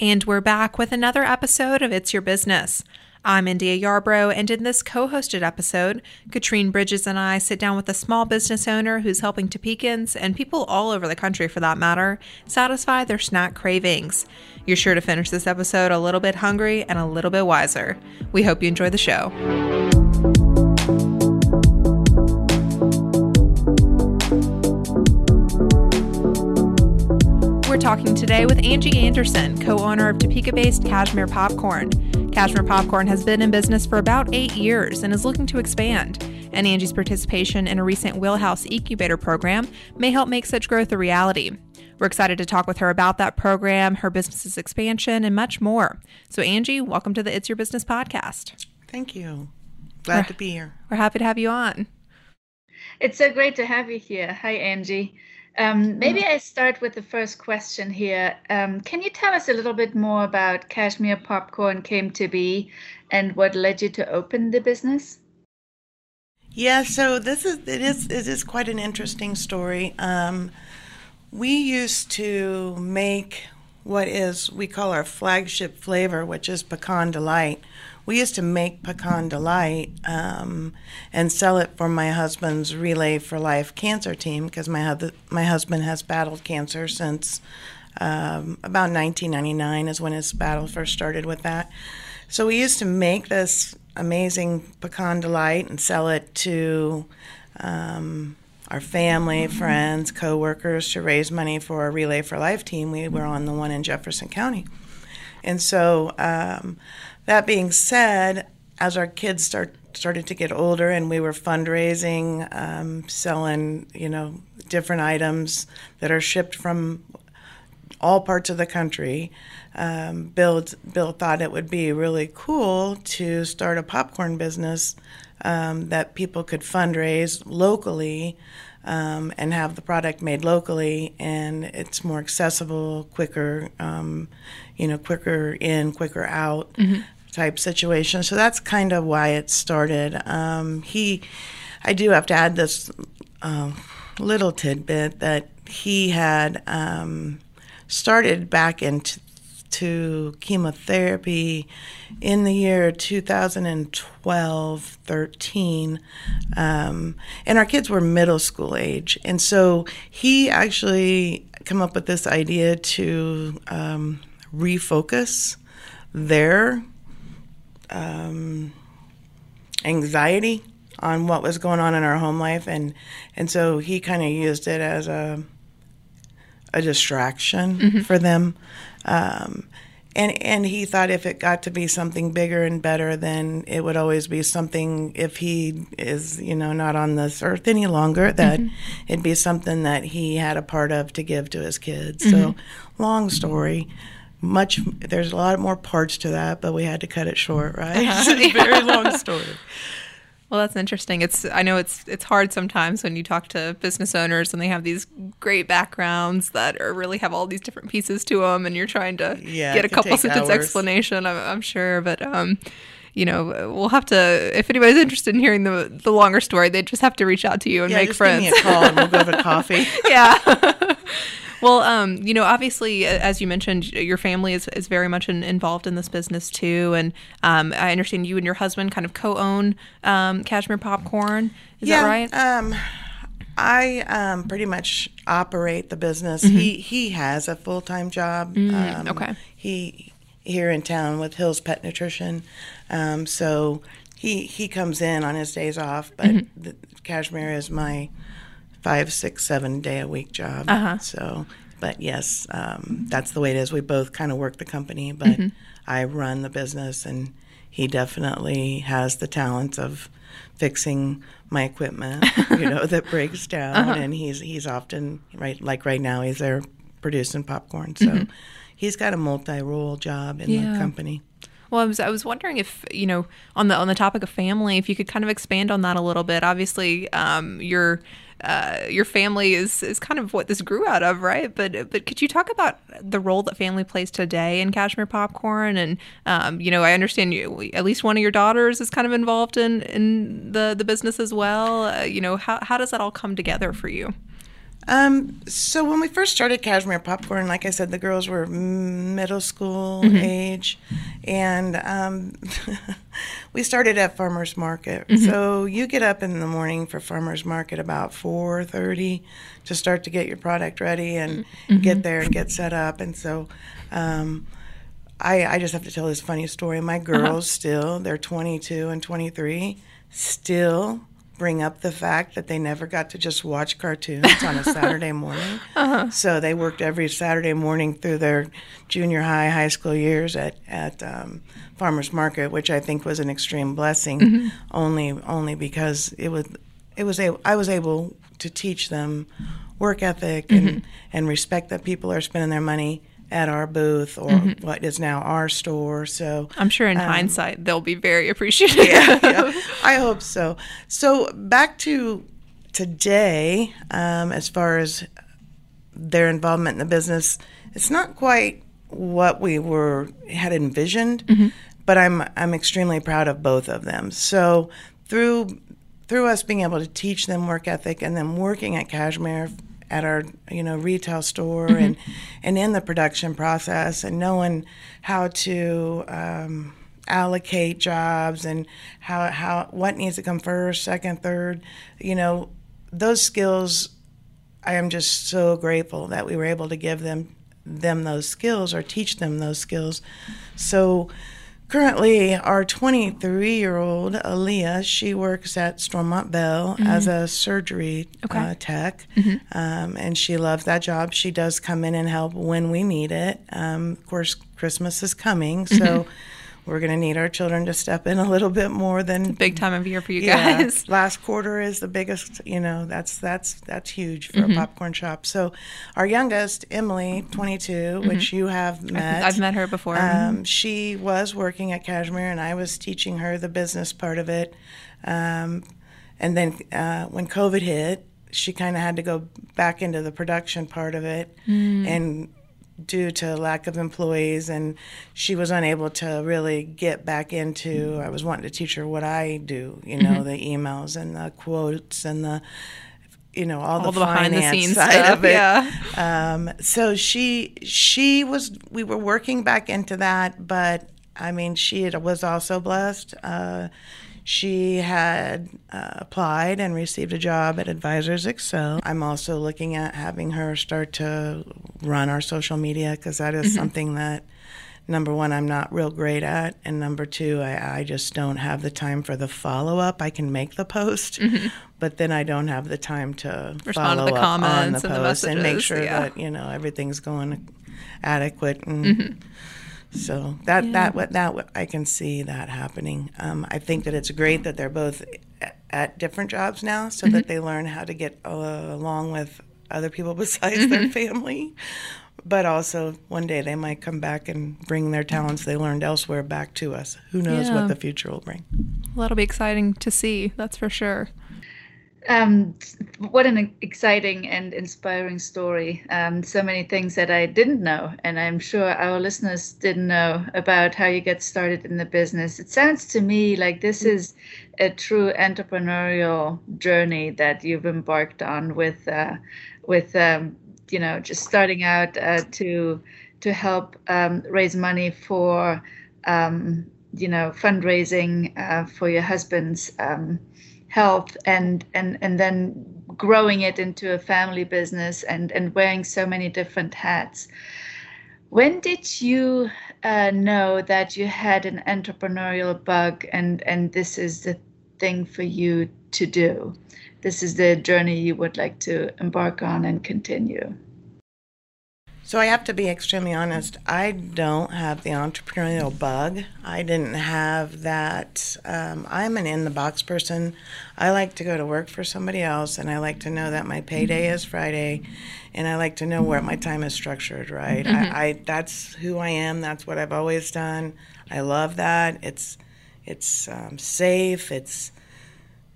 And we're back with another episode of It's Your Business. I'm India Yarbrough, and in this co hosted episode, Katrine Bridges and I sit down with a small business owner who's helping Topekans, and people all over the country for that matter, satisfy their snack cravings. You're sure to finish this episode a little bit hungry and a little bit wiser. We hope you enjoy the show. Talking today with Angie Anderson, co owner of Topeka based Cashmere Popcorn. Cashmere Popcorn has been in business for about eight years and is looking to expand. And Angie's participation in a recent Wheelhouse Incubator program may help make such growth a reality. We're excited to talk with her about that program, her business's expansion, and much more. So, Angie, welcome to the It's Your Business podcast. Thank you. Glad we're, to be here. We're happy to have you on. It's so great to have you here. Hi, Angie. Um, maybe I start with the first question here. Um, can you tell us a little bit more about Cashmere Popcorn came to be and what led you to open the business? Yeah, so this is it is it is quite an interesting story. Um, we used to make what is we call our flagship flavor, which is pecan delight, we used to make pecan delight um, and sell it for my husband's Relay for Life cancer team because my hu- my husband has battled cancer since um, about 1999 is when his battle first started with that. So we used to make this amazing pecan delight and sell it to um, our family, friends, coworkers to raise money for a Relay for Life team. We were on the one in Jefferson County, and so um, that being said, as our kids start started to get older and we were fundraising, um, selling, you know, different items that are shipped from all parts of the country. Um, Bill Bill thought it would be really cool to start a popcorn business um, that people could fundraise locally um, and have the product made locally, and it's more accessible, quicker, um, you know, quicker in, quicker out. Mm-hmm type situation. So that's kind of why it started. Um, he, I do have to add this uh, little tidbit that he had um, started back into to chemotherapy in the year 2012 13 um, and our kids were middle school age and so he actually come up with this idea to um, refocus their um, anxiety on what was going on in our home life, and and so he kind of used it as a a distraction mm-hmm. for them. Um, and and he thought if it got to be something bigger and better, then it would always be something. If he is, you know, not on this earth any longer, that mm-hmm. it'd be something that he had a part of to give to his kids. Mm-hmm. So, long story much there's a lot more parts to that but we had to cut it short right uh-huh. it's a very long story well that's interesting it's i know it's it's hard sometimes when you talk to business owners and they have these great backgrounds that are really have all these different pieces to them and you're trying to yeah, get a couple sentence hours. explanation I'm, I'm sure but um you know, we'll have to. If anybody's interested in hearing the the longer story, they just have to reach out to you and yeah, make friends. Give me a call and we'll go to coffee. yeah. Well, um, you know, obviously, as you mentioned, your family is, is very much in, involved in this business too, and um, I understand you and your husband kind of co-own um, Cashmere Popcorn. Is yeah, that right? Um, I um, pretty much operate the business. Mm-hmm. He he has a full time job. Mm, um, okay. He here in town with Hills Pet Nutrition, um, so he he comes in on his days off. But mm-hmm. the, Cashmere is my five, six, seven day a week job. Uh-huh. So, but yes, um, that's the way it is. We both kind of work the company, but mm-hmm. I run the business, and he definitely has the talents of fixing my equipment, you know, that breaks down. Uh-huh. And he's he's often right, like right now, he's there producing popcorn. So. Mm-hmm. he's got a multi-role job in Yeah. the company. Well, I was I was wondering if you know on the on the topic of family, if you could kind of expand on that a little bit. Obviously, um, your uh, your family is is kind of what this grew out of, right? But but could you talk about the role that family plays today in Cashmere Popcorn? And um, you know, I understand you at least one of your daughters is kind of involved in in the the business as well. Uh, you know, how how does that all come together for you? Um, so when we first started Cashmere Popcorn, like I said, the girls were middle school Mm-hmm. age, and um, we started at farmers market. Mm-hmm. So you get up in the morning for farmers market about four thirty to start to get your product ready and Mm-hmm. get there and get set up. And so. Um, I, I just have to tell this funny story. My girls still, they're 22 and 23, still bring up the fact that they never got to just watch cartoons on a Saturday morning. Uh-huh. So they worked every Saturday morning through their junior high, high school years at, at um, Farmers Market, which I think was an extreme blessing, mm-hmm. only only because it was it was a, I was able to teach them work ethic and, mm-hmm. and respect that people are spending their money at our booth or mm-hmm. what is now our store. So I'm sure in um, hindsight they'll be very appreciative. yeah, yeah, I hope so. So back to today, um, as far as their involvement in the business, it's not quite what we were had envisioned, mm-hmm. but I'm I'm extremely proud of both of them. So through through us being able to teach them work ethic and then working at Cashmere at our you know retail store and and in the production process and knowing how to um, allocate jobs and how how what needs to come first, second, third, you know, those skills. I am just so grateful that we were able to give them them those skills or teach them those skills. So currently, our 23 year old Aaliyah, she works at Stormont Vail as a surgery uh, tech, um, and she loves that job. She does come in and help when we need it. Um, of course, Christmas is coming, so. We're going to need our children to step in a little bit more than Big time of year for you yeah, guys. last quarter is the biggest. You know, that's that's that's huge for Mm-hmm. a popcorn shop. So, our youngest, Emily, 22, which you have met. Mm-hmm. I've met her before. Um, she was working at Cashmere, and I was teaching her the business part of it. Um, and then uh, when COVID hit, she kind of had to go back into the production part of it, Mm. and due to lack of employees, and she was unable to really get back into. I was wanting to teach her what I do, you know, Mm-hmm. the emails and the quotes and the. You know all, all the, the behind the scenes side stuff. of it. Yeah. Um, so she she was we were working back into that, but I mean she was also blessed. Uh, she had uh, applied and received a job at Advisors Excel. I'm also looking at having her start to run our social media because that is something that number one I'm not real great at, and number two I, I just don't have the time for the follow up. I can make the post, but then I don't have the time to Mm-hmm. Respond to follow the up on the and the post and make sure yeah. that you know everything's going adequate and so that that what that I can see that happening. Um, I think that it's great that they're both at different jobs now, so that they learn how to get uh, along with other people besides their family. But also, one day they might come back and bring their talents they learned elsewhere back to us. Who knows Yeah. what the future will bring? Well, that'll be exciting to see. That's for sure. Um, what an exciting and inspiring story. Um, so many things that I didn't know, and I'm sure our listeners didn't know about how you get started in the business. It sounds to me like this is a true entrepreneurial journey that you've embarked on with, uh, with um, you know, just starting out uh, to to help um, raise money for, um, you know, fundraising uh, for your husband's. Health and and and then growing it into a family business and and wearing so many different hats. When did you uh, know that you had an entrepreneurial bug and and this is the thing for you to do? This is the journey you would like to embark on and continue So I have to be extremely honest. I don't have the entrepreneurial bug. I didn't have that. Um, I'm an in the box person. I like to go to work for somebody else, and I like to know that my payday is Friday, and I like to know where my time is structured. Right? I, I that's who I am. That's what I've always done. I love that. It's it's um, safe. It's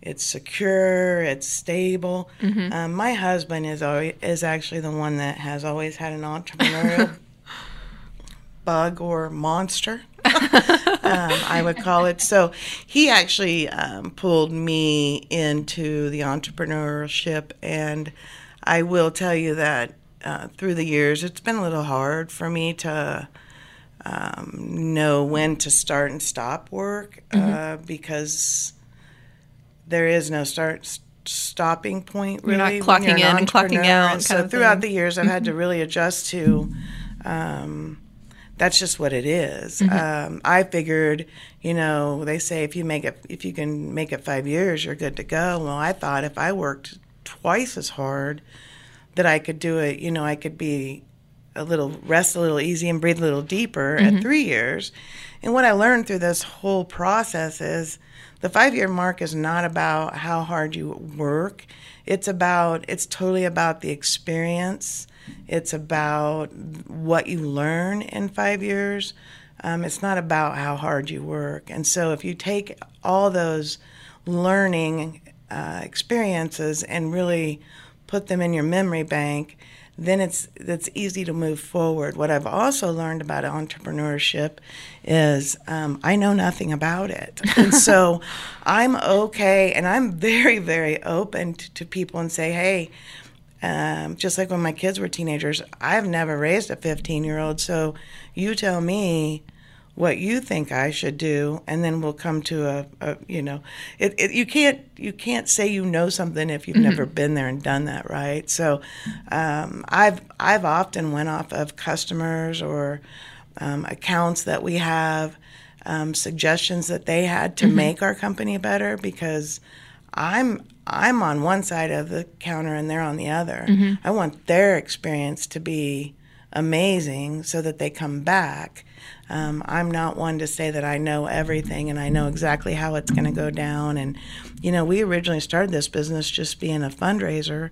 it's secure, it's stable. Um, my husband is always, is actually the one that has always had an entrepreneurial bug or monster. um, I would call it. So he actually um, pulled me into the entrepreneurship, and I will tell you that uh, through the years, it's been a little hard for me to um, know when to start and stop work uh, because there is no start stopping point Really, You're not clocking you're an in and clocking out so throughout the years, I've had to really adjust to. Um, that's just what it is. Um, I figured, you know, they say if you make it, if you can make it five years, you're good to go. Well, I thought if I worked twice as hard, that I could do it. You know, I could be a little rest a little easy and breathe a little deeper at three years. And what I learned through this whole process is the five year mark is not about how hard you work. It's about it's totally about the experience. It's about what you learn in five years. Um, it's not about how hard you work. And so if you take all those learning uh, experiences and really put them in your memory bank, then it's it's easy to move forward. What I've also learned about entrepreneurship is um, I know nothing about it, and so I'm okay, and I'm very very open to, to people and say, hey. Um, just like when my kids were teenagers, I've never raised a 15 year old. So you tell me what you think I should do, and then we'll come to a, a you know, it, it, you can't you can't say you know something if you've never been there and done that, right? So, um, I've I've often went off of customers or um, accounts that we have, um, suggestions that they had to make our company better because I'm I'm on one side of the counter and they're on the other. I want their experience to be amazing so that they come back. Um, I'm not one to say that I know everything and I know exactly how it's going to go down. And, you know, we originally started this business just being a fundraiser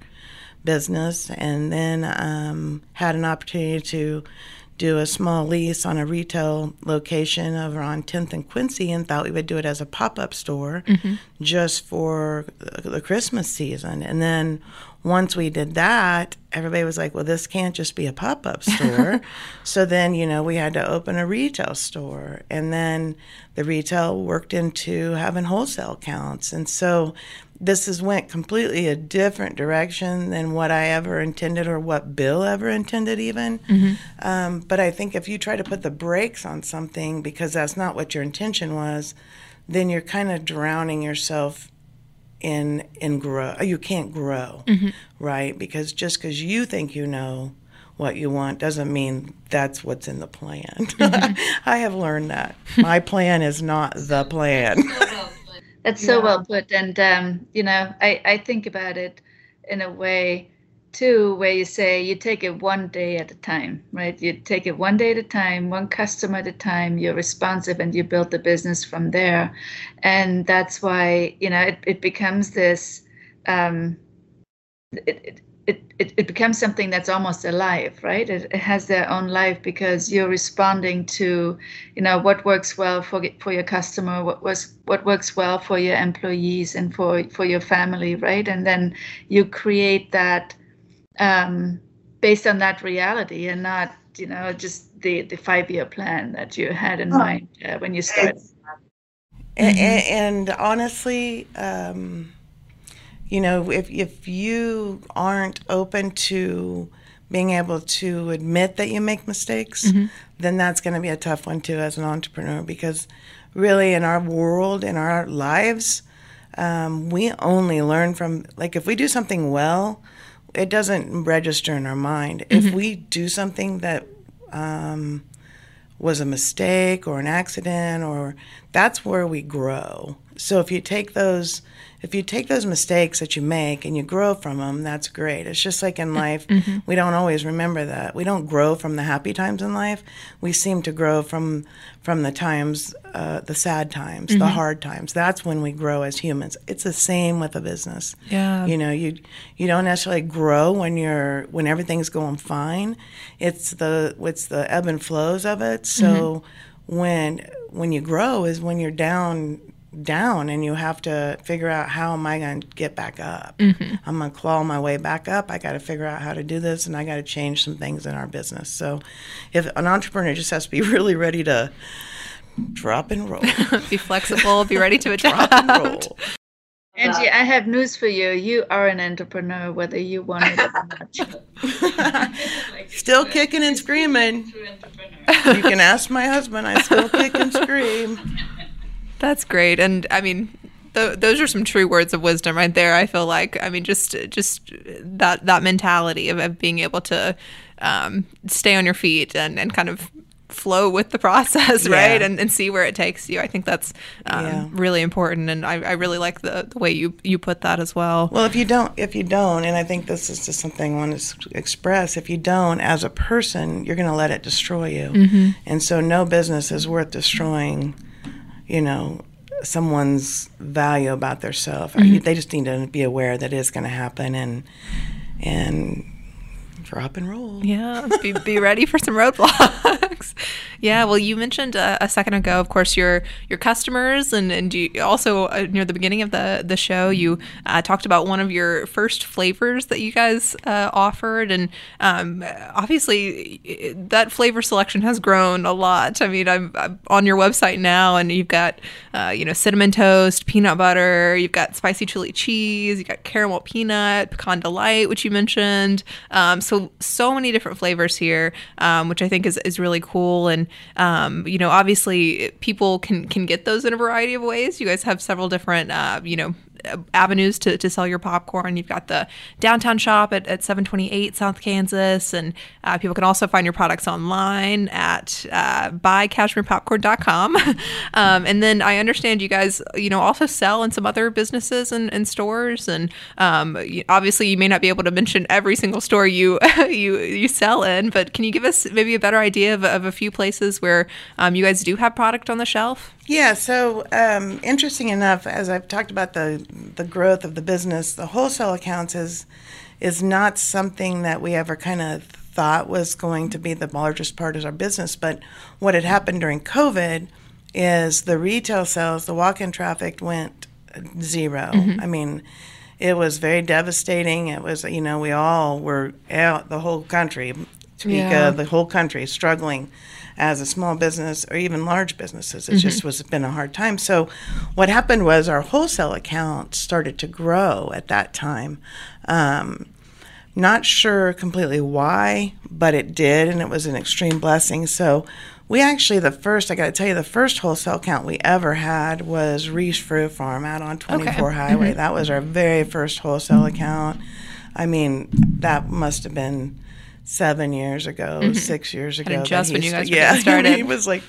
business and then um, had an opportunity to do a small lease on a retail location over on 10th and Quincy and thought we would do it as a pop up store just for the Christmas season. And then once we did that, everybody was like, well, this can't just be a pop up store. so then, you know, we had to open a retail store. And then the retail worked into having wholesale accounts. And so this has went completely a different direction than what I ever intended or what Bill ever intended, even. Um, but I think if you try to put the brakes on something because that's not what your intention was, then you're kind of drowning yourself in in grow. You can't grow, right? Because just because you think you know what you want doesn't mean that's what's in the plan. I have learned that my plan is not the plan. That's so well put. And, um, you know, I, I think about it in a way too, where you say you take it one day at a time, right? You take it one day at a time, one customer at a time, you're responsive and you build the business from there. And that's why, you know, it, it becomes this, um, it, it, it, it, becomes something that's almost alive, right? It, it has their own life because you're responding to, you know, what works well for for your customer, what was what works well for your employees and for for your family, right? And then you create that um, based on that reality and not, you know, just the the five year plan that you had in mind uh, when you started. A- a- and, honestly, um, you know, if if you aren't open to being able to admit that you make mistakes, then that's going to be a tough one too as an entrepreneur because really in our world, in our lives, um, we only learn from like if we do something well, it doesn't register in our mind. If we do something that um, was a mistake or an accident or that's where we grow so if you take those if you take those mistakes that you make and you grow from them, that's great. It's just like in life, mm-hmm. we don't always remember that. We don't grow from the happy times in life. We seem to grow from from the times, uh, the sad times, mm-hmm. the hard times. That's when we grow as humans. It's the same with a business. Yeah. You know, you you don't necessarily grow when you're when everything's going fine. It's the it's the ebb and flows of it. So mm-hmm. when when you grow is when you're down down and you have to figure out how am I going to get back up. Mm-hmm. I'm going to claw my way back up. I got to figure out how to do this and I got to change some things in our business. So if an entrepreneur just has to be really ready to drop and roll. be flexible, be ready to adapt. Drop and roll. Angie, I have news for you. You are an entrepreneur, whether you want it or not. still kicking and screaming. You can ask my husband. I still kick and scream. That's great. And I mean, th- those are some true words of wisdom right there. I feel like, I mean, just just that that mentality of, of being able to um, stay on your feet and, and kind of flow with the process, yeah. right? And, and see where it takes you. I think that's um, yeah. really important, and I, I really like the, the way you you put that as well. Well, if you don't, if you don't, and I think this is just something I want to express. If you don't, as a person, you're going to let it destroy you, mm-hmm. and so no business is worth destroying you know, someone's value about their self. Mm-hmm. They just need to be aware that it's going to happen and and drop and roll. Yeah, be, be ready for some roadblocks. yeah, well, you mentioned a, a, second ago, of course, your your customers, and and you also uh, near the beginning of the the show, you uh, talked about one of your first flavors that you guys uh, offered, and um, obviously that flavor selection has grown a lot. I mean, I'm, I'm on your website now, and you've got uh, you know cinnamon toast, peanut butter, you've got spicy chili cheese, you got caramel peanut, pecan delight, which you mentioned. Um, so so many different flavors here, um, which I think is, is really cool. And um, you know, obviously, people can can get those in a variety of ways. You guys have several different, uh, you know, avenues to, to sell your popcorn. You've got the downtown shop at, at 728 South Kansas, and uh, people can also find your products online at uh, buycashmerepopcorn.com. um, and then I understand you guys, you know, also sell in some other businesses and, and stores. And um, obviously, you may not be able to mention every single store you you you sell in, but can you give us maybe a better idea of, of a few places where um, you guys do have product on the shelf? Yeah, so um, interesting enough, as I've talked about the the growth of the business, the wholesale accounts is is not something that we ever kind of thought was going to be the largest part of our business. But what had happened during COVID is the retail sales, the walk-in traffic went 0 mm-hmm. I mean, it was very devastating. It was, you know, we all were out, the whole country, Topeka, yeah. the whole country struggling as a small business or even large businesses. It mm-hmm. just was been a hard time. So what happened was our wholesale account started to grow at that time. Um, not sure completely why, but it did, and it was an extreme blessing. So we actually the first I got to tell you the first wholesale account we ever had was Reese Fruit Farm out on 24 okay. Highway. Mm-hmm. That was our very first wholesale account. I mean, that must have been seven years ago, mm-hmm. six years ago. just when you guys yeah, started. he was like,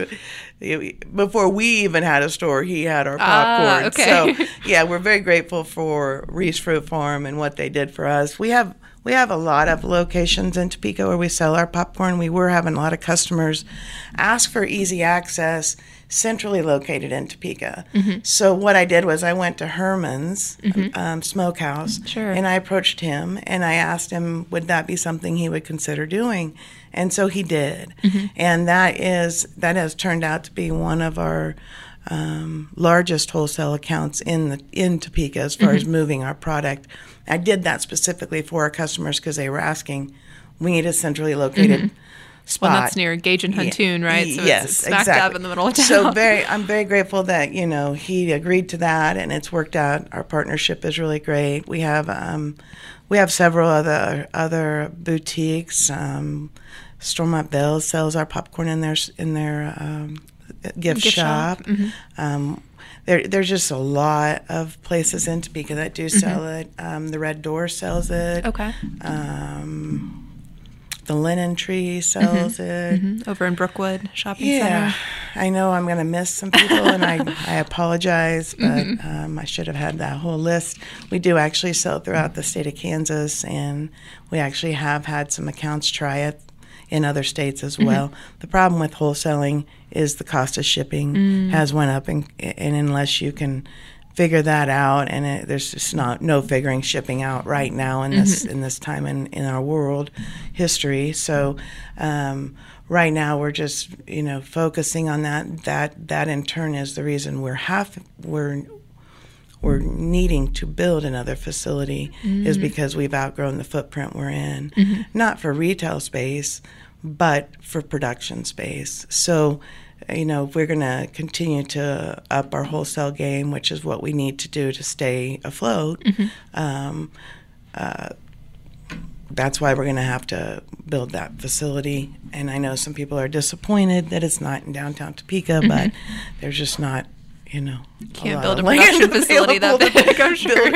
the, before we even had a store, he had our popcorn. Ah, okay. So yeah, we're very grateful for Reese Fruit Farm and what they did for us. We have we have a lot of locations in Topeka where we sell our popcorn. We were having a lot of customers ask for easy access centrally located in Topeka. Mm-hmm. So what I did was I went to Herman's mm-hmm. um, Smokehouse, sure. and I approached him and I asked him would that be something he would consider doing, and so he did, mm-hmm. and that is that has turned out to be one of our um, largest wholesale accounts in the in Topeka as far as mm-hmm. moving our product. I did that specifically for our customers because they were asking. We need a centrally located mm-hmm spot. Well, that's near Gage and Huntoon, yeah. right? So yes, smack exactly. dab in the middle of town. So very, I'm very grateful that you know he agreed to that, and it's worked out. Our partnership is really great. We have um, we have several other other boutiques. Um, Stormont Vail sells our popcorn in their in their um, gift, gift, shop. shop. Mm-hmm. Um, there, there's just a lot of places in Topeka that do sell mm-hmm. it. Um, the Red Door sells it. Okay. Um, the Linen Tree sells it. Mhm. Over in Brookwood Shopping Yeah, Center. I know I'm going to miss some people, and I, I apologize, but um, I should have had that whole list. We do actually sell throughout the state of Kansas, and we actually have had some accounts try it in other states as well. The problem with wholesaling is the cost of shipping has went up, and, and unless you can figure that out, and it, there's just not no figuring shipping out right mm-hmm. now in this mm-hmm. in this time in, in our world history. So. Um, right now we're just you know focusing on that that that in turn is the reason we're half we're we're needing to build another facility is mm-hmm. because we've outgrown the footprint we're in. Not for retail space but for production space. So you know we're going to continue to up our wholesale game which is what we need to do to stay afloat. Mm-hmm. Um, uh, that's why we're going to have to build that facility. And I know some people are disappointed that it's not in downtown Topeka, mm-hmm. but there's just not, you know, Can't lot build a production facility that big, I'm sure,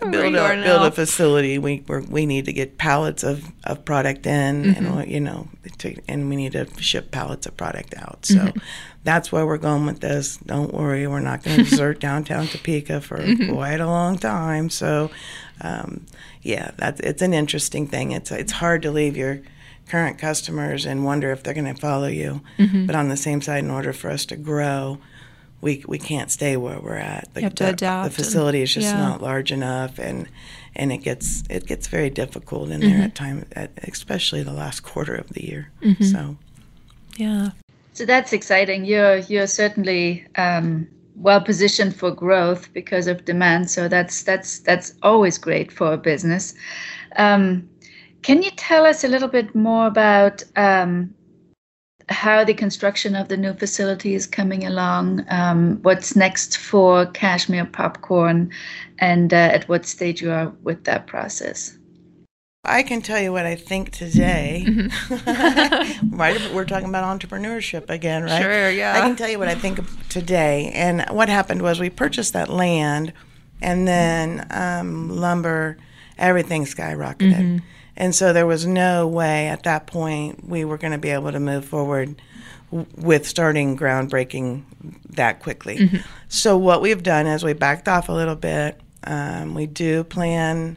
Build, build, a, build a facility. We we're, we need to get pallets of, of product in, Mm-hmm. and you know, to, and we need to ship pallets of product out. So. Mm-hmm. That's where we're going with this. Don't worry, we're not going to desert downtown Topeka for Mm-hmm. quite a long time. So, um, yeah, that's it's an interesting thing. It's it's hard to leave your current customers and wonder if they're going to follow you. Mm-hmm. But on the same side, in order for us to grow, we we can't stay where we're at. The, You have to the- adapt The and- facility is just yeah. not large enough, and and it gets it gets very difficult in Mm-hmm. there at time, at, especially the last quarter of the year. Mm-hmm. So. Yeah. So that's exciting. You're you're certainly um, well positioned for growth because of demand. So that's that's that's always great for a business. Um, can you tell us a little bit more about um, how the construction of the new facility is coming along? Um, what's next for Cashmere Popcorn, and uh, at what stage you are with that process? I can tell you what I think today. Mm-hmm. right, we're talking about entrepreneurship again, right? Sure, yeah. I can tell you what I think of today. And what happened was we purchased that land, and then um, lumber, everything skyrocketed. Mm-hmm. And so there was no way at that point we were going to be able to move forward w- with starting groundbreaking that quickly. Mm-hmm. So what we've done is we backed off a little bit. Um, we do plan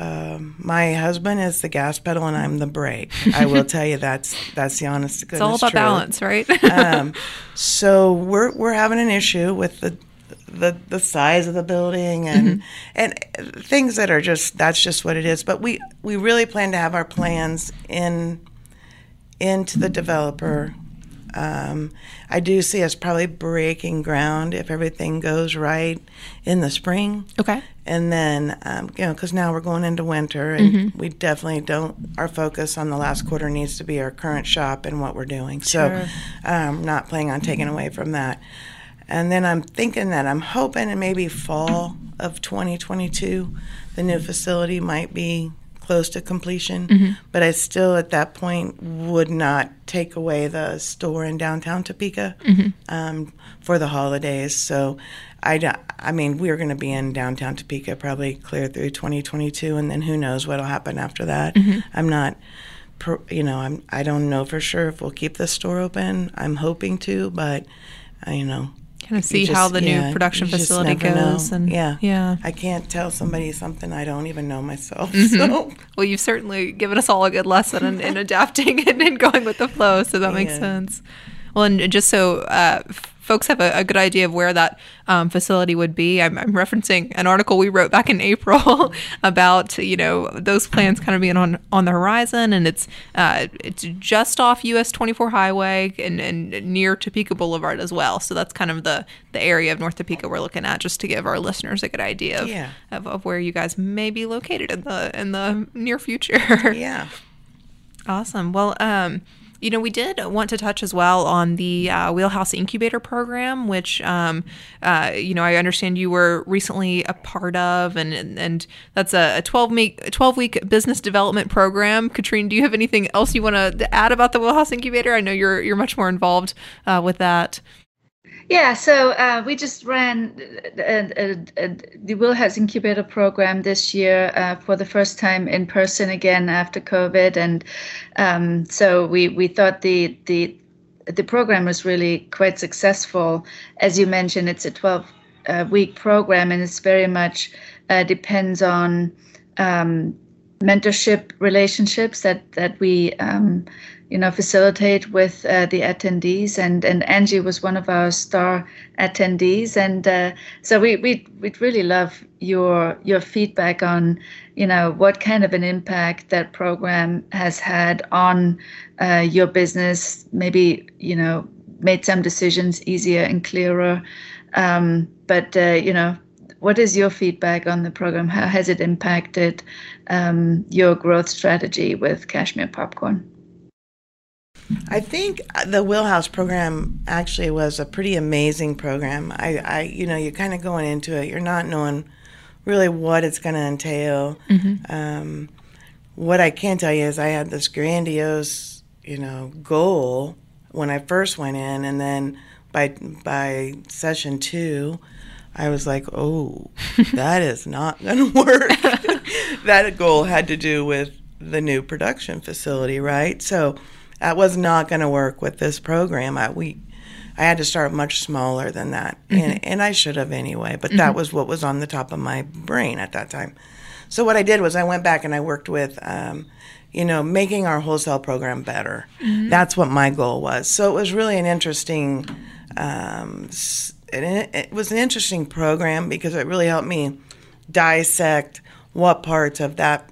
um, my husband is the gas pedal and I'm the brake. I will tell you that's that's the honest to goodness It's all about truth. balance, right? um, so we're we're having an issue with the the the size of the building and and things that are just that's just what it is. But we we really plan to have our plans in into the developer. Um, I do see us probably breaking ground if everything goes right in the spring okay. and then um, you know because now we're going into winter and we definitely don't our focus on the last quarter needs to be our current shop and what we're doing so Sure. um, not planning on taking away from that and then i'm thinking that i'm hoping in maybe fall of 2022 the new facility might be close to completion. But i still at that point would not take away the store in downtown topeka um, for the holidays. So I, I mean, we're going to be in downtown Topeka probably clear through 2022, and then who knows what'll happen after that. I'm not, you know, I'm I don't know for sure if we'll keep the store open. I'm hoping to, but uh, you know, Kind of see how the yeah, new production just facility never know. goes, and yeah, yeah. I can't tell somebody something I don't even know myself. Mm-hmm. So Well, you've certainly given us all a good lesson in, in adapting and, and going with the flow, so that makes Yeah. sense. Well, and just so uh, folks have a, a good idea of where that um, facility would be, I'm, I'm referencing an article we wrote back in April about you know those plans kind of being on on the horizon, and it's uh, it's just off US 24 Highway and, and near Topeka Boulevard as well. So that's kind of the the area of North Topeka we're looking at, just to give our listeners a good idea of, Yeah. of, of where you guys may be located in the in the near future. yeah, Awesome. Well, um, you know, we did want to touch as well on the uh, Wheelhouse Incubator Program, which, um, uh, you know, I understand you were recently a part of, and and, and that's a, a 12 week 12 week business development program. Katrine, do you have anything else you want to add about the Wheelhouse Incubator? I know you're you're much more involved uh, with that. Yeah, so uh, we just ran uh, uh, uh, the Wheelhouse Incubator program this year uh, for the first time in person again after COVID, and um, so we we thought the the the program was really quite successful. As you mentioned, it's a 12 uh, week program, and it's very much depends on um, mentorship relationships that that we um, you know facilitate with uh, the attendees and and Angie was one of our star attendees and uh, so we we we'd really love your your feedback on you know what kind of an impact that program has had on uh, your business maybe you know made some decisions easier and clearer um, but uh, you know what is your feedback on the program? How has it impacted um, your growth strategy with Cashmere Popcorn I think the Wheelhouse program actually was a pretty amazing program. I, I you know, you're kind of going into it, you're not knowing really what it's going to entail. Mm-hmm. Um, what I can tell you is I had this grandiose, you know, goal when I first went in, and then by by session two, I was like, oh, that is not going to work. that goal had to do with the new production facility, right? So that was not going to work with this program. I, we, I had to start much smaller than that, mm-hmm. and, and I should have anyway. But mm-hmm. that was what was on the top of my brain at that time. So what I did was I went back and I worked with, um, you know, making our wholesale program better. Mm-hmm. That's what my goal was. So it was really an interesting. Um, it, it was an interesting program because it really helped me dissect what parts of that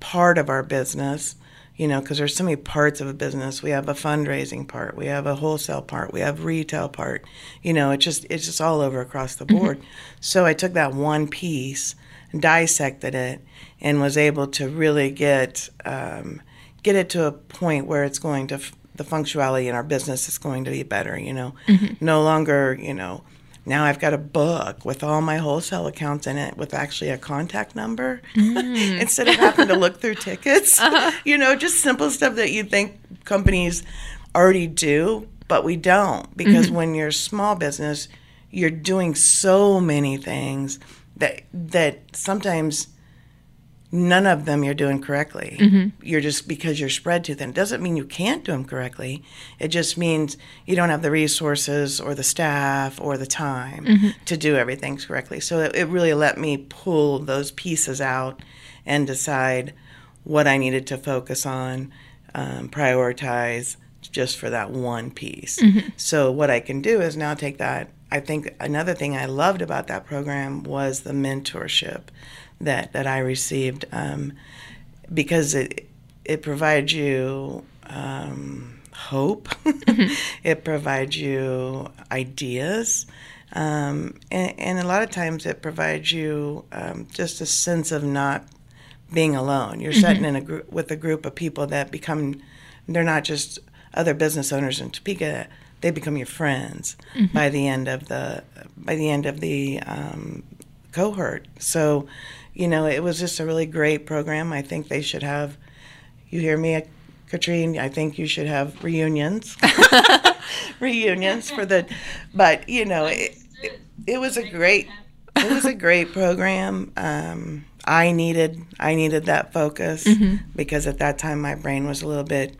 part of our business you know, because there's so many parts of a business. We have a fundraising part, we have a wholesale part, we have retail part. You know, it just it's just all over across the mm-hmm. board. Mm-hmm. So I took that one piece, dissected it, and was able to really get um, get it to a point where it's going to the functionality in our business is going to be better. You know, mm-hmm. no longer you know now I've got a book with all my wholesale accounts in it with actually a contact number mm. instead of having to look through tickets. Uh-huh. You know, just simple stuff that you think companies already do, but we don't because mm-hmm. when you're a small business, you're doing so many things that that sometimes none of them you're doing correctly. Mm-hmm. You're just because you're spread too thin. It doesn't mean you can't do them correctly. It just means you don't have the resources or the staff or the time mm-hmm. to do everything correctly. So it, it, really let me pull those pieces out and decide what I needed to focus on, um, prioritize just for that one piece. Mm-hmm. So what I can do is now take that. I think another thing I loved about that program was the mentorship that that I received um, because it it provides you um, hope, mm-hmm. it provides you ideas. Um, and, and, a lot of times it provides you um, just a sense of not being alone. You're mm-hmm. sitting in a group with a group of people that become, they're not just other business owners in Topeka. They become your friends mm-hmm. by the end of the by the end of the um, cohort. So you know, it was just a really great program. I think they should have, you hear me, Katrine, I think you should have reunions. reunions for the, but, you know, it, it, it, was a great, it was a great program. Um, I needed, I needed that focus mm-hmm. because at that time my brain was a little bit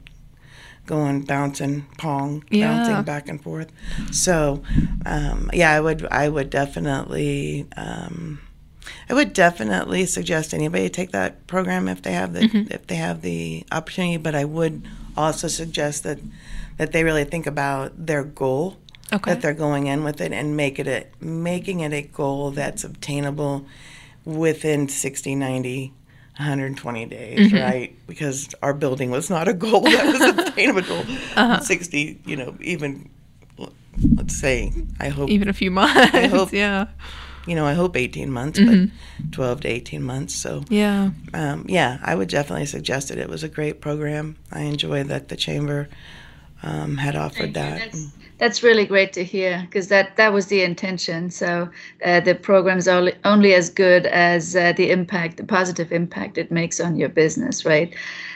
going bouncing pong yeah. bouncing back and forth so um, yeah i would i would definitely um, I would definitely suggest anybody take that program if they have the mm-hmm. if they have the opportunity. But I would also suggest that that they really think about their goal okay. that they're going in with it and make it a, making it a goal that's obtainable within 60, 90, 120 days, mm-hmm. right? Because our building was not a goal that was obtainable. uh-huh. 60, you know, even let's say I hope even a few months. I hope, yeah you know, I hope 18 months, mm-hmm. but 12 to 18 months. So, yeah. Um, yeah, I would definitely suggest it. It was a great program. I enjoy that the chamber um, had offered that. That's, that's, really great to hear because that, that was the intention. So, uh, the program's only, only as good as uh, the impact, the positive impact it makes on your business, right?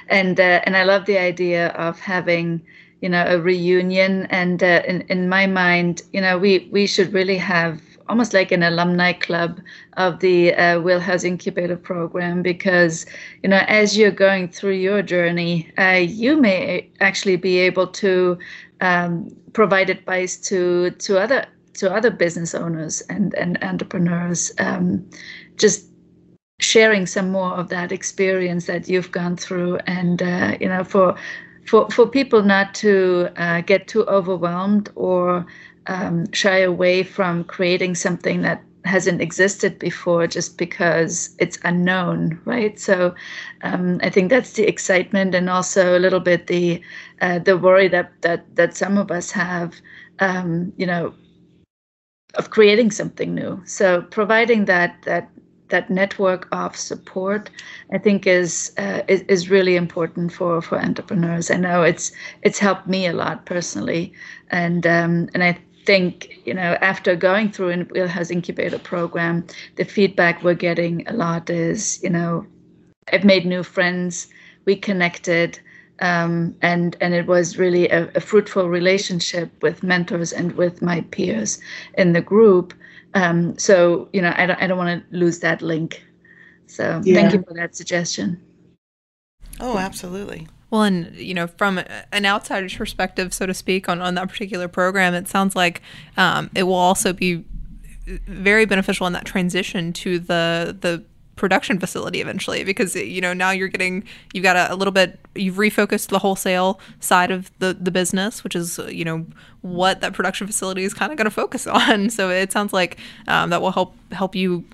And, uh, and I love the idea of having you know a reunion and uh, in, in my mind you know we we should really have almost like an alumni club of the uh, Wheelhouse Incubator program because, you know, as you're going through your journey, uh, you may actually be able to um, provide advice to to other to other business owners and and entrepreneurs. Um, just sharing some more of that experience that you've gone through, and uh, you know, for for for people not to uh, get too overwhelmed or um, shy away from creating something that hasn't existed before just because it's unknown right? So um, i think that's the excitement and also a little bit the uh, the worry that that that some of us have um, you know of creating something new. So providing that that that network of support i think is, uh, is is really important for for entrepreneurs. I know it's it's helped me a lot personally. And um, and i think you know after going through a wheelhouse incubator program the feedback we're getting a lot is you know i've made new friends we connected um, and and it was really a, a, fruitful relationship with mentors and with my peers in the group. Um, so you know i don't, I don't want to lose that link. So yeah. thank you for that suggestion. Oh absolutely well, and you know, from an outsider's perspective, so to speak, on, on that particular program, it sounds like um, it will also be very beneficial in that transition to the the production facility eventually because you know now you're getting you've got a, a, little bit you've refocused the wholesale side of the the business which is you know what that production facility is kind of going to focus on. So it sounds like um, that will help help you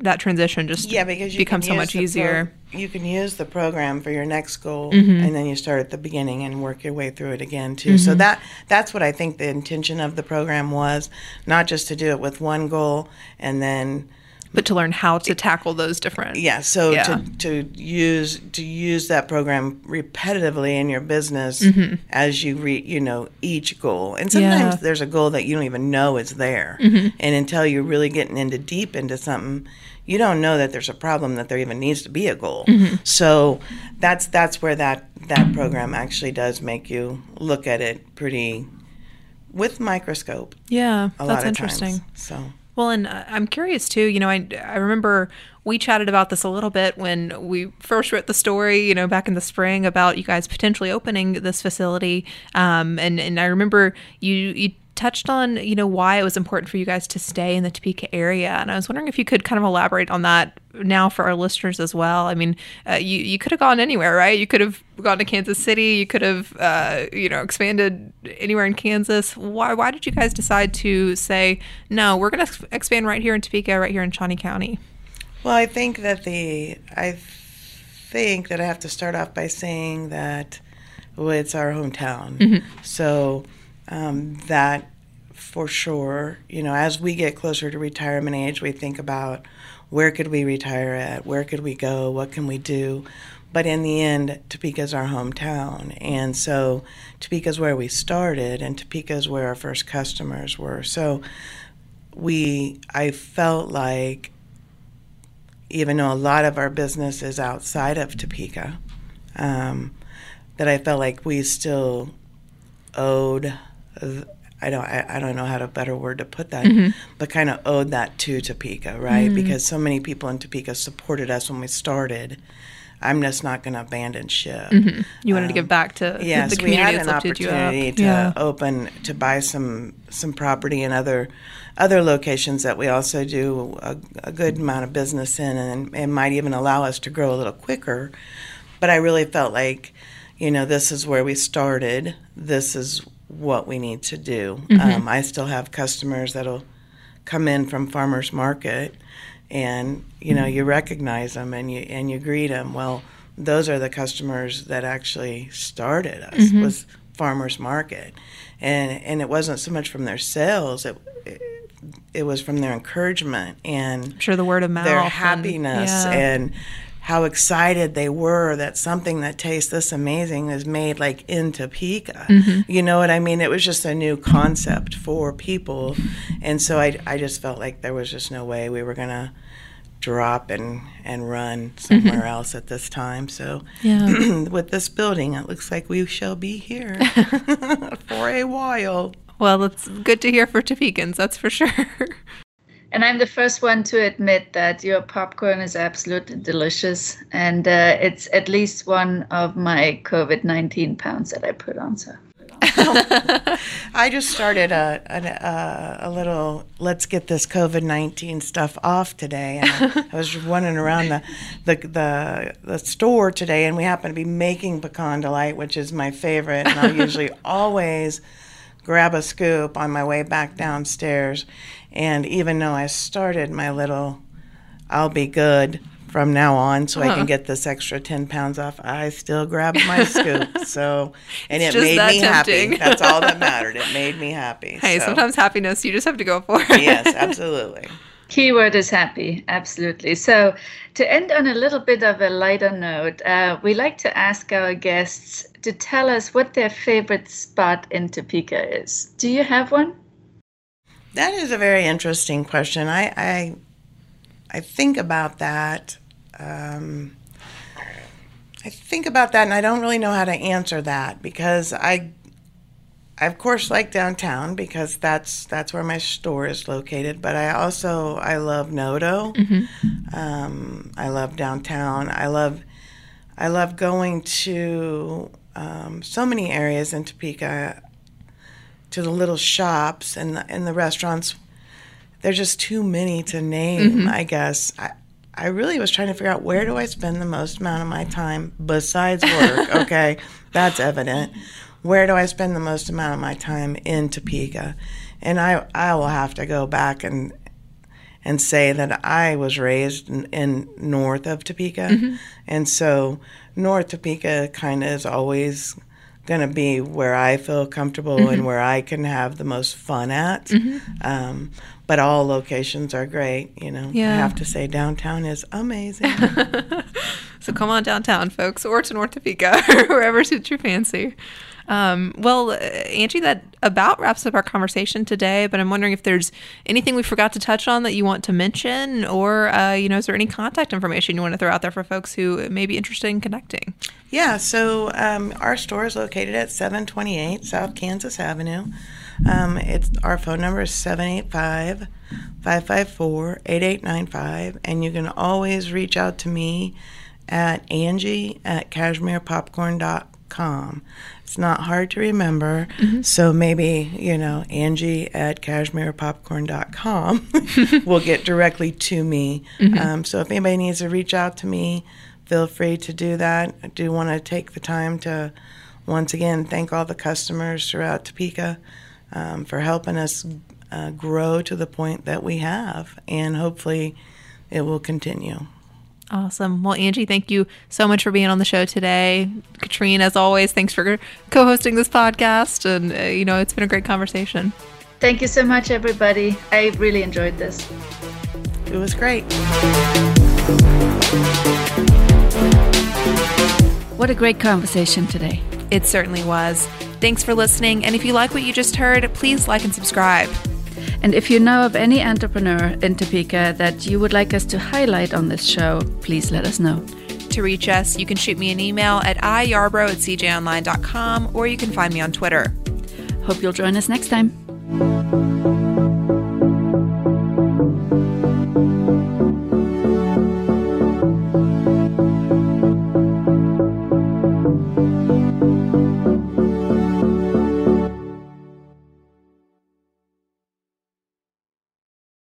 that transition just yeah because you become so much easier pro- you can use the program for your next goal mm-hmm. and then you start at the beginning and work your way through it again too mm-hmm. so that that's what i think the intention of the program was not just to do it with one goal and then but to learn how to tackle those different yeah so yeah. to to use to use that program repetitively in your business mm-hmm. as you re you know each goal and sometimes yeah. there's a goal that you don't even know is there mm-hmm. and until you're really getting into deep into something you don't know that there's a problem that there even needs to be a goal mm-hmm. so that's that's where that that program actually does make you look at it pretty with microscope yeah that's interesting times, so well, and uh, I'm curious too. You know, I, I remember we chatted about this a little bit when we first wrote the story, you know, back in the spring about you guys potentially opening this facility. Um, and, and I remember you, you touched on, you know, why it was important for you guys to stay in the Topeka area. And I was wondering if you could kind of elaborate on that now for our listeners as well. I mean, uh, you, you could have gone anywhere, right? You could have gone to Kansas City. You could have, uh, you know, expanded anywhere in Kansas. Why, why did you guys decide to say, no, we're going to expand right here in Topeka, right here in Shawnee County? Well, I think that the, I think that I have to start off by saying that well, it's our hometown. Mm-hmm. So, um, that for sure, you know, as we get closer to retirement age, we think about where could we retire at, where could we go, what can we do. But in the end, Topeka is our hometown. And so Topeka is where we started, and Topeka is where our first customers were. So we, I felt like, even though a lot of our business is outside of Topeka, um, that I felt like we still owed I don't I, I, don't know how to better word to put that, mm-hmm. but kind of owed that to Topeka, right? Mm-hmm. Because so many people in Topeka supported us when we started. I'm just not going to abandon ship. Mm-hmm. You wanted um, to give back to yes, the community we had an opportunity to yeah. open to buy some some property in other other locations that we also do a, a good amount of business in, and it might even allow us to grow a little quicker. But I really felt like, you know, this is where we started. This is what we need to do. Mm-hmm. Um, I still have customers that'll come in from farmers market, and you know you recognize them and you and you greet them. Well, those are the customers that actually started us mm-hmm. was farmers market, and and it wasn't so much from their sales. It, it, it was from their encouragement and I'm sure the word of mouth their happiness and, yeah. and how excited they were that something that tastes this amazing is made like in Topeka. Mm-hmm. You know what I mean? It was just a new concept for people. And so I, I just felt like there was just no way we were going to drop and and run somewhere else at this time. So Yeah. with this building, it looks like we shall be here for a while. Well, it's good to hear for Topekans, that's for sure. And I'm the first one to admit that your popcorn is absolutely delicious, and uh, it's at least one of my COVID 19 pounds that I put on. So. I just started a a, a, a little let's get this COVID nineteen stuff off today, and I, I was running around the, the the the store today, and we happen to be making pecan delight, which is my favorite, and I'll usually always grab a scoop on my way back downstairs, and even though I started my little, I'll be good from now on so I Uh-huh. can get this extra 10 pounds off. I still grab my scoop. So, and It's it made me tempting. happy. That's all that mattered. It made me happy. hey, So, sometimes happiness, you just have to go for it. yes, absolutely. Keyword is happy, absolutely. So, to end on a little bit of a lighter note, uh, we like to ask our guests to tell us what their favorite spot in Topeka is. Do you have one? That is a very interesting question. I I, I think about that. Um, I think about that, and I don't really know how to answer that because I, I of course like downtown because that's that's where my store is located. But I also I love NOTO. Um, I love downtown. I love I love going to um, so many areas in Topeka to the little shops and the, and the restaurants. There's just too many to name, I guess. I, I really was trying to figure out where do I spend the most amount of my time besides work. okay, that's evident. Where do I spend the most amount of my time in Topeka? And I I will have to go back and and say that I was raised in, in north of Topeka, mm-hmm. and so North Topeka kind of is always going to be where I feel comfortable and mm-hmm. where I can have the most fun at. Mm-hmm. Um, but all locations are great, you know. I have to say downtown is amazing. So come on downtown, folks, or to North Topeka, or wherever suits your fancy. Um, well, uh, Angie, that about wraps up our conversation today. But I'm wondering if there's anything we forgot to touch on that you want to mention, or uh, you know, is there any contact information you want to throw out there for folks who may be interested in connecting? Yeah, so um, our store is located at 728 South Kansas Avenue. Um, it's our phone number is 785 554 8895, and you can always reach out to me at Angie at cashmerepopcorn.com. It's not hard to remember, so maybe, you know, Angie at cashmerepopcorn.com will get directly to me. Um, so if anybody needs to reach out to me, feel free to do that. I do want to take the time to once again thank all the customers throughout Topeka um, for helping us uh, grow to the point that we have, and hopefully it will continue. Awesome. Well, Angie, thank you so much for being on the show today. Katrine, as always, thanks for co-hosting this podcast, and uh, you know, it's been a great conversation. Thank you so much, everybody. I really enjoyed this. It was great. What a great conversation today. It certainly was. Thanks for listening, and if you like what you just heard, please like and subscribe. And if you know of any entrepreneur in Topeka that you would like us to highlight on this show, please let us know. To reach us, you can shoot me an email at iyarborough at cjonline.com or you can find me on Twitter. Hope you'll join us next time.